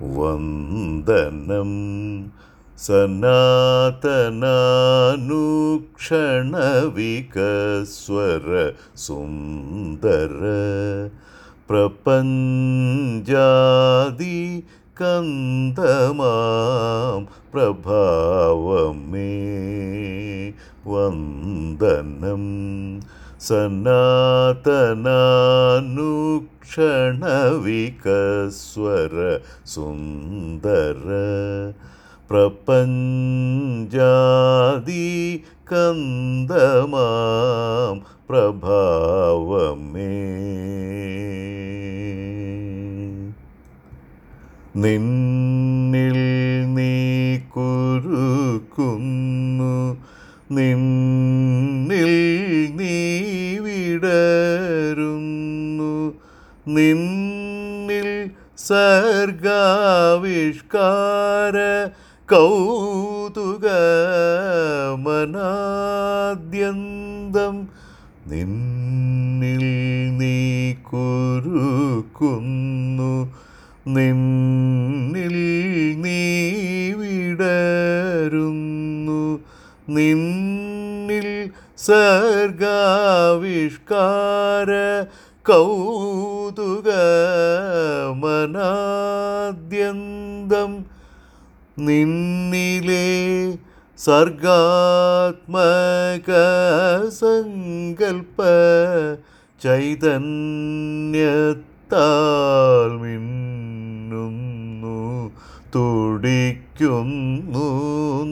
वन्दनं सनातनानुक्षणविकस्वर सुन्दर प्रपञ्चादिकन्दं प्रभावमे वन्दनम् സനാതനാനുക്ഷണവികസ്വര സുന്ദര പ്രപഞ്ചാദി കന്ദമാം പ്രഭാവമേ. നിന്നിൽ നീ കുരുക്കുന്നു നിന്നിൽ സർഗാവിഷ്കാര കൗതുകമനാദ്യന്തം നിന്നിൽ നീ കുരുക്കുന്നു. നിന്നിൽ നീ വിടരുന്നു. നിന്നിൽ സർഗാവിഷ്കാര കൗതുകമനാദ്യന്തം നിന്നിലെ സർഗാത്മക സങ്കൽപ്പ ചൈതന്യത്താൽ മിന്നുന്നു തുടിക്കുന്നു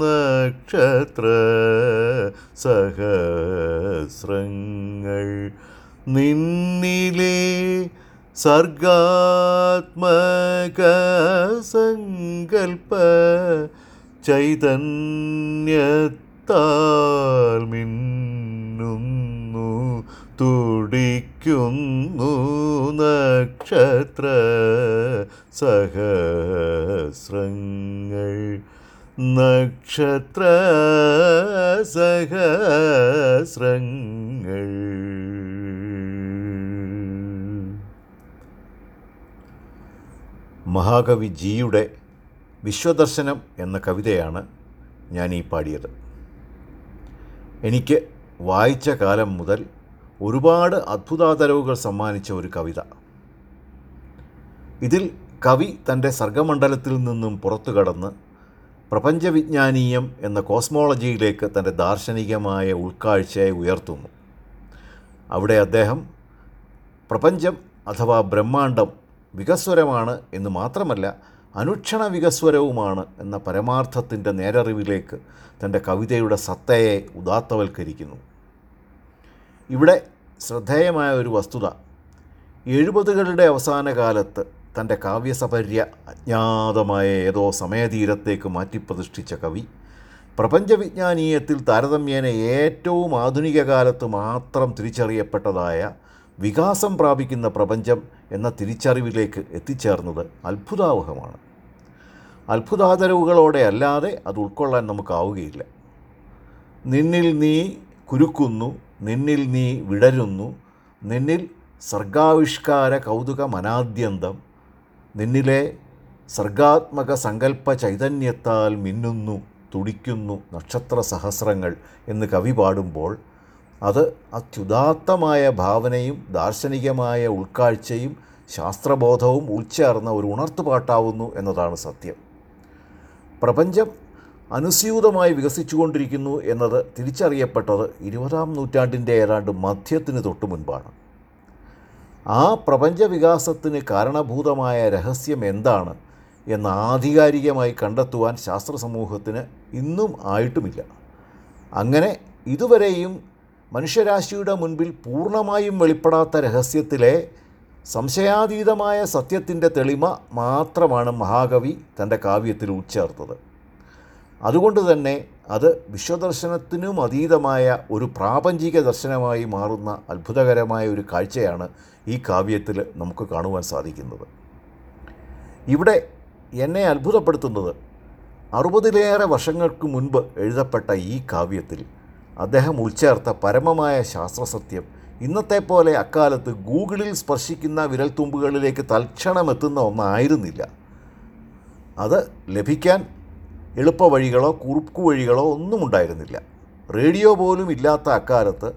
നക്ഷത്ര സഹസ്രങ്ങൾ നിന്നിലെ സർഗാത്മക സങ്കൽപ്പ ചൈതന്യത്താൽ മിന്നുന്നു തുടിക്കുന്നു നക്ഷത്ര സഹസ്രങ്ങൾ. നക്ഷത്ര സഹസ്രങ്ങൾ. മഹാകവി ജിയുടെ വിശ്വദർശനം എന്ന കവിതയാണ് ഞാൻ ഈ പാടിയത്. എനിക്ക് വായിച്ച കാലം മുതൽ ഒരുപാട് അത്ഭുതാതരവുകൾ സമ്മാനിച്ച ഒരു കവിത. ഇതിൽ കവി തന്റെ സർഗമണ്ഡലത്തിൽ നിന്നും പുറത്തു കടന്ന് പ്രപഞ്ചവിജ്ഞാനീയം എന്ന കോസ്മോളജിയിലേക്ക് തന്റെ ദാർശനികമായ ഉൾക്കാഴ്ചയെ ഉയർത്തുന്നു. അവിടെ അദ്ദേഹം പ്രപഞ്ചം അഥവാ ബ്രഹ്മാണ്ടം വികസ്വരമാണ് എന്ന് മാത്രമല്ല അനുക്ഷണ വികസ്വരവുമാണ് എന്ന പരമാർത്ഥത്തിന്റെ നേരറിവിലേക്ക് തന്റെ കവിതയുടെ സത്തയെ ഉദാത്തവൽക്കരിക്കുന്നു. ഇവിടെ ശ്രദ്ധേയമായ ഒരു വസ്തുത എഴുപതുകളുടെ അവസാന കാലത്ത് തന്റെ കാവ്യസപര്യ അജ്ഞാതമായ ഏതോ സമയതീരത്തേക്ക് മാറ്റിപ്രതിഷ്ഠിച്ച കവി പ്രപഞ്ചവിജ്ഞാനീയത്തിൽ താരതമ്യേന ഏറ്റവും ആധുനിക കാലത്ത് മാത്രം തിരിച്ചറിയപ്പെട്ടതായ വികാസം പ്രാപിക്കുന്ന പ്രപഞ്ചം എന്ന തിരിച്ചറിവിലേക്ക് എത്തിച്ചേർന്നത് അത്ഭുതാവഹമാണ്. അത്ഭുതാദരവുകളോടെ അല്ലാതെ അത് ഉൾക്കൊള്ളാൻ നമുക്കാവുകയില്ല. നിന്നിൽ നീ കുരുക്കുന്നു നിന്നിൽ നീ വിടരുന്നു നിന്നിൽ സർഗാവിഷ്കാര കൗതുക മനാദ്യന്തം നിന്നിലെ സർഗാത്മക സങ്കല്പ ചൈതന്യത്താൽ മിന്നുന്നു തുടിക്കുന്നു നക്ഷത്ര സഹസ്രങ്ങൾ എന്ന് കവി പാടുമ്പോൾ അത് അത്യുദാത്തമായ ഭാവനയും ദാർശനികമായ ഉൾക്കാഴ്ചയും ശാസ്ത്രബോധവും ഉൾച്ചേർന്ന ഒരു ഉണർത്തുപാട്ടാവുന്നു എന്നതാണ് സത്യം. പ്രപഞ്ചം അനുസ്യൂതമായി വികസിച്ചുകൊണ്ടിരിക്കുന്നു എന്നത് തിരിച്ചറിയപ്പെട്ടത് ഇരുപതാം നൂറ്റാണ്ടിന്റെ ഏതാണ്ട് മധ്യത്തിന് തൊട്ടു മുൻപാണ്. ആ പ്രപഞ്ചവികാസത്തിന് കാരണഭൂതമായ രഹസ്യം എന്താണ് എന്ന് ആധികാരികമായി കണ്ടെത്തുവാൻ ശാസ്ത്ര സമൂഹത്തിന് ഇന്നും ആയിട്ടുമില്ല. അങ്ങനെ ഇതുവരെയും മനുഷ്യരാശിയുടെ മുൻപിൽ പൂർണമായും വെളിപ്പെടാത്ത രഹസ്യത്തിലെ സംശയാതീതമായ സത്യത്തിന്റെ തെളിമ മാത്രമാണ് മഹാകവി തന്റെ കാവ്യത്തിൽ ഉച്ചേർത്തത് അതുകൊണ്ട് തന്നെ അത് വിശ്വദർശനത്തിനും അതീതമായ ഒരു പ്രാപഞ്ചിക ദർശനമായി മാറുന്ന അത്ഭുതകരമായ ഒരു കാഴ്ചയാണ് ഈ കാവ്യത്തിൽ നമുക്ക് കാണുവാൻ സാധിക്കുന്നത്. ഇവിടെ എന്നെ അത്ഭുതപ്പെടുത്തുന്നത് അറുപതിലേറെ വർഷങ്ങൾക്ക് മുൻപ് എഴുതപ്പെട്ട ഈ കാവ്യത്തിൽ അദ്ദേഹം ഉൾച്ചേർത്ത പരമമായ ശാസ്ത്രസത്യം. ഇന്നത്തെ പോലെ അക്കാലത്ത് ഗൂഗിളിൽ സ്പർശിക്കുന്ന വിരൽത്തുമ്പുകളിലേക്ക് തൽക്ഷണം എത്തുന്ന ഒന്നായിരുന്നില്ല. അത് ലഭിക്കാൻ എളുപ്പ വഴികളോ കുറുക്കു വഴികളോ ഒന്നും ഉണ്ടായിരുന്നില്ല റേഡിയോ പോലും ഇല്ലാത്ത അക്കാലത്ത്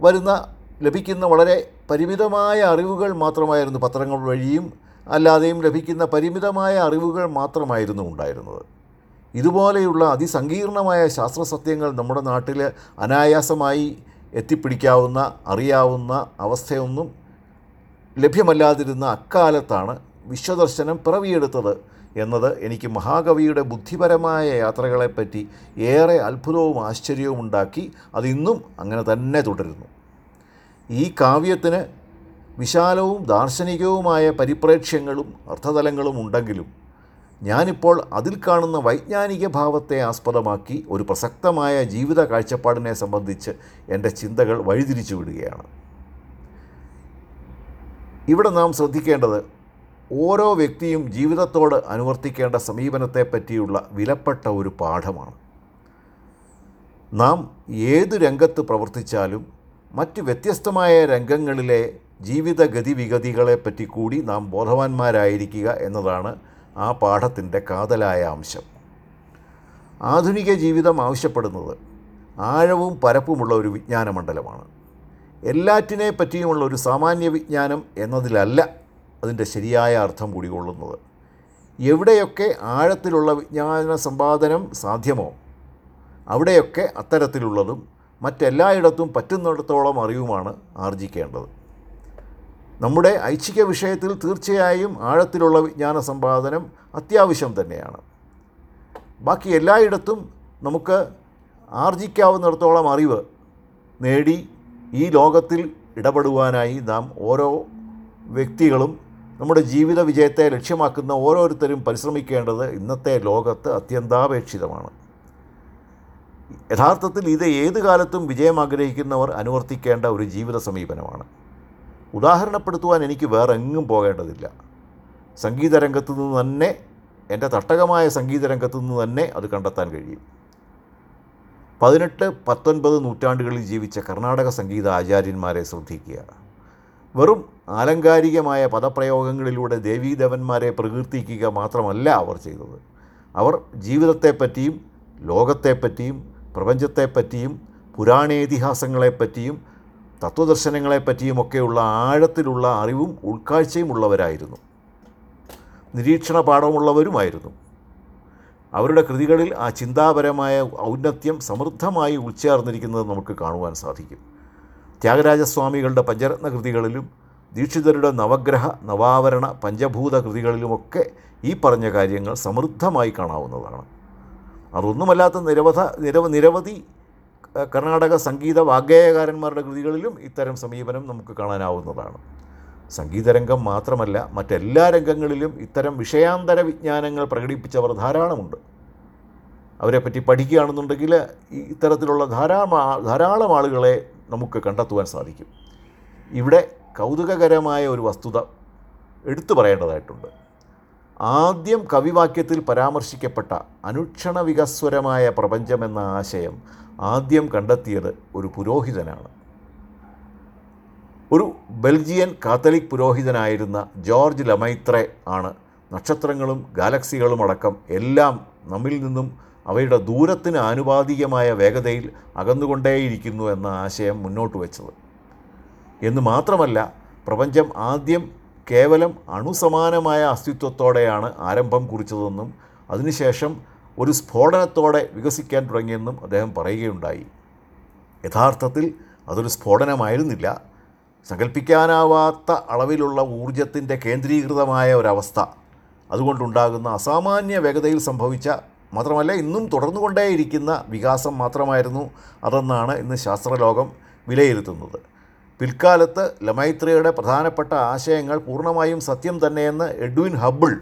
വരുന്ന ലഭിക്കുന്ന വളരെ പരിമിതമായ അറിവുകൾ മാത്രമായിരുന്നു പത്രങ്ങൾ വഴിയും അല്ലാതെയും ലഭിക്കുന്ന പരിമിതമായ അറിവുകൾ മാത്രമായിരുന്നു ഉണ്ടായിരുന്നത്. ഇതുപോലെയുള്ള അതിസങ്കീർണമായ ശാസ്ത്ര സത്യങ്ങൾ നമ്മുടെ നാട്ടിൽ അനായാസമായി എത്തിപ്പിടിക്കാവുന്ന അറിയാവുന്ന അവസ്ഥയൊന്നും ലഭ്യമല്ലാതിരുന്ന അക്കാലത്താണ് വിശ്വദർശനം പിറവിയെടുത്തത് എന്നത് എനിക്ക് മഹാകവിയുടെ ബുദ്ധിപരമായ യാത്രകളെപ്പറ്റി ഏറെ അത്ഭുതവും ആശ്ചര്യവും ഉണ്ടാക്കി അതിന്നും അങ്ങനെ തന്നെ തുടരുന്നു. ഈ കാവ്യത്തിന് വിശാലവും ദാർശനികവുമായ പരിപ്രേക്ഷ്യങ്ങളും അർത്ഥതലങ്ങളും ഉണ്ടെങ്കിലും ഞാനിപ്പോൾ അതിൽ കാണുന്ന വൈജ്ഞാനിക ഭാവത്തെ ആസ്പദമാക്കി ഒരു പ്രസക്തമായ ജീവിത കാഴ്ചപ്പാടിനെ സംബന്ധിച്ച് എന്റെ ചിന്തകൾ വഴിതിരിച്ചു വിടുകയാണ്. ഇവിടെ നാം ശ്രദ്ധിക്കേണ്ടത് ഓരോ വ്യക്തിയും ജീവിതത്തോട് അനുവർത്തിക്കേണ്ട സമീപനത്തെ പറ്റിയുള്ള വിലപ്പെട്ട ഒരു പാഠമാണ്. നാം ഏത് രംഗത്ത് പ്രവർത്തിച്ചാലും മറ്റ് വ്യത്യസ്തമായ രംഗങ്ങളിലെ ജീവിത ഗതിവിഗതികളെപ്പറ്റി കൂടി നാം ബോധവാന്മാരായിരിക്കുക എന്നതാണ് ആ പാഠത്തിന്റെ കാതലായ അംശം. ആധുനിക ജീവിതം ആവശ്യപ്പെടുന്നത് ആഴവും പരപ്പുമുള്ള ഒരു വിജ്ഞാനമണ്ഡലമാണ് എല്ലാറ്റിനെ പറ്റിയുമുള്ള ഒരു സാമാന്യ വിജ്ഞാനം എന്നതിലല്ല അതിന്റെ ശരിയായ അർത്ഥം കൂടികൊള്ളുന്നത് എവിടെയൊക്കെ ആഴത്തിലുള്ള വിജ്ഞാന സമ്പാദനം സാധ്യമോ? അവിടെയൊക്കെ അത്തരത്തിലുള്ളതും മറ്റെല്ലായിടത്തും പറ്റുന്നിടത്തോളം അറിവുമാണ് ആർജിക്കേണ്ടത്. നമ്മുടെ ഐച്ഛിക വിഷയത്തിൽ തീർച്ചയായും ആഴത്തിലുള്ള വിജ്ഞാന സമ്പാദനം അത്യാവശ്യം തന്നെയാണ്. ബാക്കി എല്ലായിടത്തും നമുക്ക് ആർജിക്കാവുന്നിടത്തോളം അറിവ് നേടി ഈ ലോകത്തിൽ ഇടപെടുവാനായി നാം ഓരോ വ്യക്തികളും നമ്മുടെ ജീവിത വിജയത്തെ ലക്ഷ്യമാക്കുന്ന ഓരോരുത്തരും പരിശ്രമിക്കേണ്ടത് ഇന്നത്തെ ലോകത്ത് അത്യന്താപേക്ഷിതമാണ്. യഥാർത്ഥത്തിൽ ഇത് ഏത് കാലത്തും വിജയം ആഗ്രഹിക്കുന്നവർ അനുവർത്തിക്കേണ്ട ഒരു ജീവിത സമീപനമാണ്. ഉദാഹരണപ്പെടുത്തുവാൻ എനിക്ക് വേറെ എങ്ങും പോകേണ്ടതില്ല. സംഗീതരംഗത്തു നിന്ന് തന്നെ എന്റെ തട്ടകമായ സംഗീതരംഗത്തു നിന്ന് തന്നെ അത് കണ്ടെത്താൻ കഴിയും. പതിനെട്ട് പത്തൊൻപത് നൂറ്റാണ്ടുകളിൽ ജീവിച്ച കർണാടക സംഗീത ആചാര്യന്മാരെ ശ്രദ്ധിക്കുക. വെറും ആലങ്കാരികമായ പദപ്രയോഗങ്ങളിലൂടെ ദേവീദേവന്മാരെ പ്രകീർത്തിക്കുക മാത്രമല്ല അവർ ചെയ്തത്. അവർ ജീവിതത്തെപ്പറ്റിയും ലോകത്തെപ്പറ്റിയും പ്രപഞ്ചത്തെപ്പറ്റിയും പുരാണേതിഹാസങ്ങളെപ്പറ്റിയും തത്വദർശനങ്ങളെപ്പറ്റിയുമൊക്കെയുള്ള ആഴത്തിലുള്ള അറിവും ഉൾക്കാഴ്ചയും ഉള്ളവരായിരുന്നു. നിരീക്ഷണ പാഠമുള്ളവരുമായിരുന്നു അവരുടെ കൃതികളിൽ ആ ചിന്താപരമായ ഔന്നത്യം സമൃദ്ധമായി ഉൾച്ചേർന്നിരിക്കുന്നത് നമുക്ക് കാണുവാൻ സാധിക്കും. ത്യാഗരാജസ്വാമികളുടെ പഞ്ചരത്ന കൃതികളിലും ദീക്ഷിതരുടെ നവഗ്രഹ നവാവരണ പഞ്ചഭൂത കൃതികളിലുമൊക്കെ ഈ പറഞ്ഞ കാര്യങ്ങൾ സമൃദ്ധമായി കാണാവുന്നതാണ്. അതൊന്നുമല്ലാത്ത നിരവധ നിരവ നിരവധി കർണാടക സംഗീത വാഗ്ഗേയകാരന്മാരുടെ കൃതികളിലും ഇത്തരം സമീപനം നമുക്ക് കാണാനാവുന്നതാണ്. സംഗീതരംഗം മാത്രമല്ല മറ്റെല്ലാ രംഗങ്ങളിലും ഇത്തരം വിഷയാന്തര വിജ്ഞാനങ്ങൾ പ്രകടിപ്പിച്ചവർ ധാരാളമുണ്ട്. അവരെപ്പറ്റി പഠിക്കുകയാണെന്നുണ്ടെങ്കിൽ ഇത്തരത്തിലുള്ള ധാരാളം ധാരാളം ആളുകളെ നമുക്ക് കണ്ടെത്തുവാൻ സാധിക്കും. ഇവിടെ കൗതുകകരമായ ഒരു വസ്തുത എടുത്തു പറയേണ്ടതായിട്ടുണ്ട്. ആദ്യം കവിവാക്യത്തിൽ പരാമർശിക്കപ്പെട്ട അനുക്ഷണ വികസ്വരമായ പ്രപഞ്ചമെന്ന ആശയം ആദ്യം കണ്ടെത്തിയത് ഒരു പുരോഹിതനാണ്. ഒരു ബെൽജിയൻ കാത്തലിക് പുരോഹിതനായിരുന്ന ജോർജ് ലമൈത്രെ ആണ് നക്ഷത്രങ്ങളും ഗാലക്സികളും അടക്കം എല്ലാം നമ്മിൽ നിന്നും അവയുടെ ദൂരത്തിന് ആനുപാതികമായ വേഗതയിൽ അകന്നുകൊണ്ടേയിരിക്കുന്നു എന്ന ആശയം മുന്നോട്ട് വെച്ചത്. എന്ന് മാത്രമല്ല പ്രപഞ്ചം ആദ്യം കേവലം അണുസമാനമായ അസ്തിത്വത്തോടെയാണ് ആരംഭം കുറിച്ചതെന്നും അതിനുശേഷം ഒരു സ്ഫോടനത്തോടെ വികസിക്കാൻ തുടങ്ങിയെന്നും അദ്ദേഹം പറയുകയുണ്ടായി. യഥാർത്ഥത്തിൽ അതൊരു സ്ഫോടനമായിരുന്നില്ല. സങ്കല്പിക്കാനാവാത്ത അളവിലുള്ള ഊർജത്തിന്റെ കേന്ദ്രീകൃതമായ ഒരവസ്ഥ. അതുകൊണ്ടുണ്ടാകുന്ന അസാമാന്യ വേഗതയിൽ സംഭവിച്ച മാത്രമല്ല ഇന്നും തുടർന്നുകൊണ്ടേയിരിക്കുന്ന വികാസം മാത്രമായിരുന്നു അതെന്നാണ് ഇന്ന് ശാസ്ത്രലോകം വിലയിരുത്തുന്നത്. പിൽക്കാലത്ത് ലമൈത്രയുടെ പ്രധാനപ്പെട്ട ആശയങ്ങൾ പൂർണമായും സത്യം തന്നെയെന്ന് എഡ്വിൻ ഹബിൾ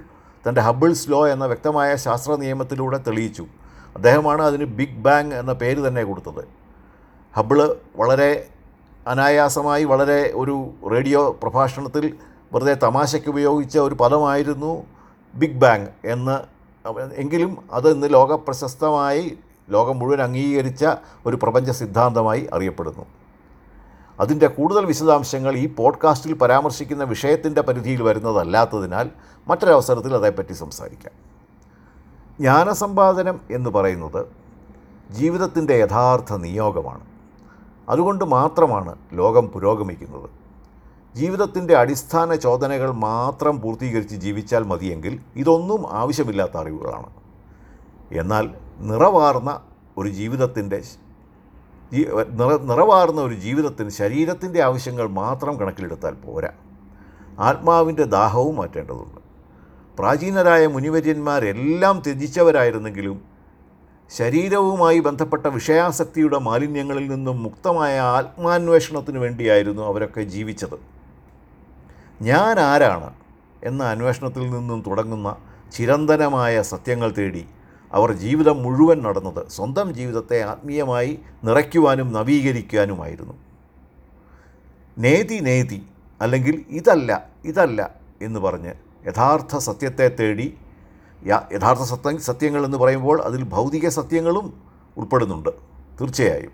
തന്റെ ഹബിൾസ് ലോ എന്ന വ്യക്തമായ ശാസ്ത്ര നിയമത്തിലൂടെ തെളിയിച്ചു. അദ്ദേഹമാണ് അതിന് ബിഗ് ബാങ് എന്ന പേര് തന്നെ കൊടുത്തത്. ഹബിൾ വളരെ അനായാസമായി വളരെ ഒരു റേഡിയോ പ്രഭാഷണത്തിൽ വെറുതെ തമാശയ്ക്ക് ഉപയോഗിച്ച ഒരു പദമായിരുന്നു ബിഗ് ബാങ് എന്ന് എങ്കിലും അത് ഇന്ന് ലോകപ്രശസ്തമായി ലോകം മുഴുവൻ അംഗീകരിച്ച ഒരു പ്രപഞ്ച സിദ്ധാന്തമായി അറിയപ്പെടുന്നു. അതിന്റെ കൂടുതൽ വിശദാംശങ്ങൾ ഈ പോഡ്കാസ്റ്റിൽ പരാമർശിക്കുന്ന വിഷയത്തിന്റെ പരിധിയിൽ വരുന്നതല്ലാത്തതിനാൽ മറ്റൊരവസരത്തിൽ അതേപ്പറ്റി സംസാരിക്കാം. ജ്ഞാനസമ്പാദനം എന്ന് പറയുന്നത് ജീവിതത്തിന്റെ യഥാർത്ഥ നിയോഗമാണ്. അതുകൊണ്ട് മാത്രമാണ് ലോകം പുരോഗമിക്കുന്നത്. ജീവിതത്തിന്റെ അടിസ്ഥാന ചോദനകൾ മാത്രം പൂർത്തീകരിച്ച് ജീവിച്ചാൽ മതിയെങ്കിൽ ഇതൊന്നും ആവശ്യമില്ലാത്ത അറിവുകളാണ്. എന്നാൽ നിറവാർന്ന ഒരു ജീവിതത്തിന്റെ നിറ നിറവാർന്ന ഒരു ജീവിതത്തിന് ശരീരത്തിന്റെ ആവശ്യങ്ങൾ മാത്രം കണക്കിലെടുത്താൽ പോരാ. ആത്മാവിന്റെ ദാഹവും മാറ്റേണ്ടതുണ്ട്. പ്രാചീനരായ മുനിവര്യന്മാരെല്ലാം ത്യജിച്ചവരായിരുന്നെങ്കിലും ശരീരവുമായി ബന്ധപ്പെട്ട വിഷയാസക്തിയുടെ മാലിന്യങ്ങളിൽ നിന്നും മുക്തമായ ആത്മാന്വേഷണത്തിന് വേണ്ടിയായിരുന്നു അവരൊക്കെ ജീവിച്ചത്. ഞാൻ ആരാണ് എന്ന അന്വേഷണത്തിൽ നിന്നും തുടങ്ങുന്ന ചിരന്തനമായ സത്യങ്ങൾ തേടി അവർ ജീവിതം മുഴുവൻ നടന്നത് സ്വന്തം ജീവിതത്തെ ആത്മീയമായി നിറയ്ക്കുവാനും നവീകരിക്കുവാനുമായിരുന്നു നേതി നേതി അല്ലെങ്കിൽ ഇതല്ല ഇതല്ല എന്ന് പറഞ്ഞ് യഥാർത്ഥ സത്യത്തെ തേടി യഥാർത്ഥ സത്യ സത്യങ്ങൾ എന്ന് പറയുമ്പോൾ അതിൽ ഭൗതിക സത്യങ്ങളും ഉൾപ്പെടുന്നുണ്ട് തീർച്ചയായും.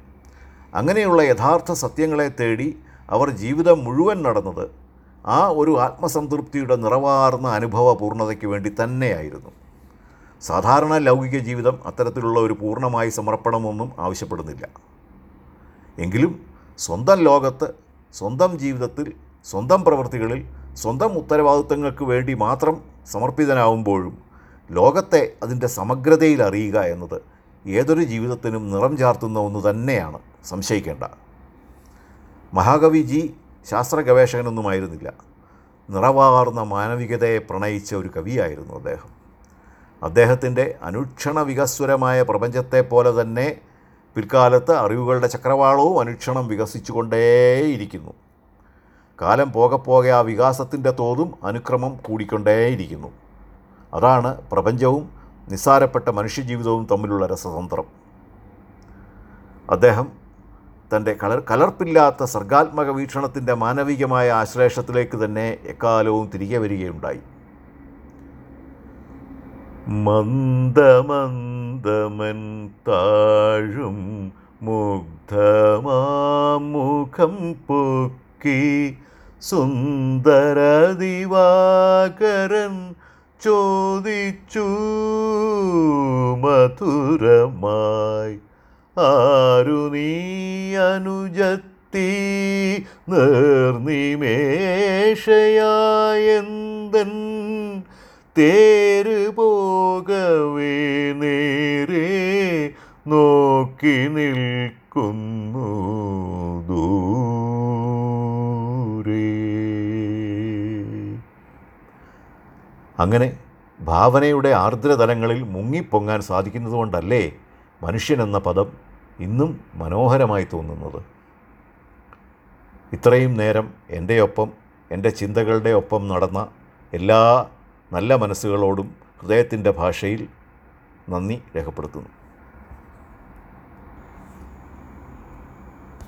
അങ്ങനെയുള്ള യഥാർത്ഥ സത്യങ്ങളെ തേടി അവർ ജീവിതം മുഴുവൻ നടന്നത് ആ ഒരു ആത്മസംതൃപ്തിയുടെ നിറവാർന്ന അനുഭവ പൂർണതയ്ക്ക് വേണ്ടി തന്നെയായിരുന്നു. സാധാരണ ലൗകിക ജീവിതം അത്തരത്തിലുള്ള ഒരു പൂർണമായി സമർപ്പണമൊന്നും ആവശ്യപ്പെടുന്നില്ല. എങ്കിലും സ്വന്തം ലോകത്ത് സ്വന്തം ജീവിതത്തിൽ സ്വന്തം പ്രവൃത്തികളിൽ സ്വന്തം ഉത്തരവാദിത്തങ്ങൾക്ക് വേണ്ടി മാത്രം സമർപ്പിതനാവുമ്പോഴും ലോകത്തെ അതിന്റെ സമഗ്രതയിൽ അറിയുക എന്നത് ഏതൊരു ജീവിതത്തിനും നിറം ചാർത്തുന്ന ഒന്ന് തന്നെയാണ് സംശയിക്കേണ്ട. മഹാകവി ജി ശാസ്ത്ര ഗവേഷകനൊന്നുമായിരുന്നില്ല നിറവാർന്ന മാനവികതയെ പ്രണയിച്ച ഒരു കവിയായിരുന്നു അദ്ദേഹം. അദ്ദേഹത്തിന്റെ അനുക്ഷണ വികസ്വരമായ പ്രപഞ്ചത്തെ പോലെ തന്നെ പിൽക്കാലത്ത് അറിവുകളുടെ ചക്രവാളവും അനുക്ഷണം വികസിച്ചുകൊണ്ടേയിരിക്കുന്നു. കാലം പോകെ പോകെ ആ വികാസത്തിന്റെ തോതും അനുക്രമം കൂടിക്കൊണ്ടേയിരിക്കുന്നു. അതാണ് പ്രപഞ്ചവും നിസ്സാരപ്പെട്ട മനുഷ്യജീവിതവും തമ്മിലുള്ള രസതന്ത്രം. അദ്ദേഹം തന്റെ കലർ കലർപ്പില്ലാത്ത സർഗാത്മക വീക്ഷണത്തിന്റെ മാനവികമായ ആശ്ലേഷത്തിലേക്ക് തന്നെ എക്കാലവും തിരികെ വരികയുണ്ടായി. മന്ദമന്ദമൻ താഴും മുഗ്ധമാമുഖം പൊക്കി സുന്ദര ദിവാകരൻ ചോദിച്ചു മധുരമായി ആരു നീ നിർനിമേഷയായെന്തൻ തേര് നോക്കി നിൽക്കുന്നു അങ്ങനെ ഭാവനയുടെ ആർദ്രതലങ്ങളിൽ മുങ്ങിപ്പൊങ്ങാൻ സാധിക്കുന്നതുകൊണ്ടല്ലേ മനുഷ്യൻ എന്ന പദം ഇന്നും മനോഹരമായി തോന്നുന്നത്? ഇത്രയും നേരം എന്റെ ഒപ്പം എന്റെ ചിന്തകളുടെ ഒപ്പം നടന്ന എല്ലാ നല്ല മനസ്സുകളോടും ഹൃദയത്തിന്റെ ഭാഷയിൽ നന്ദി രേഖപ്പെടുത്തുന്നു.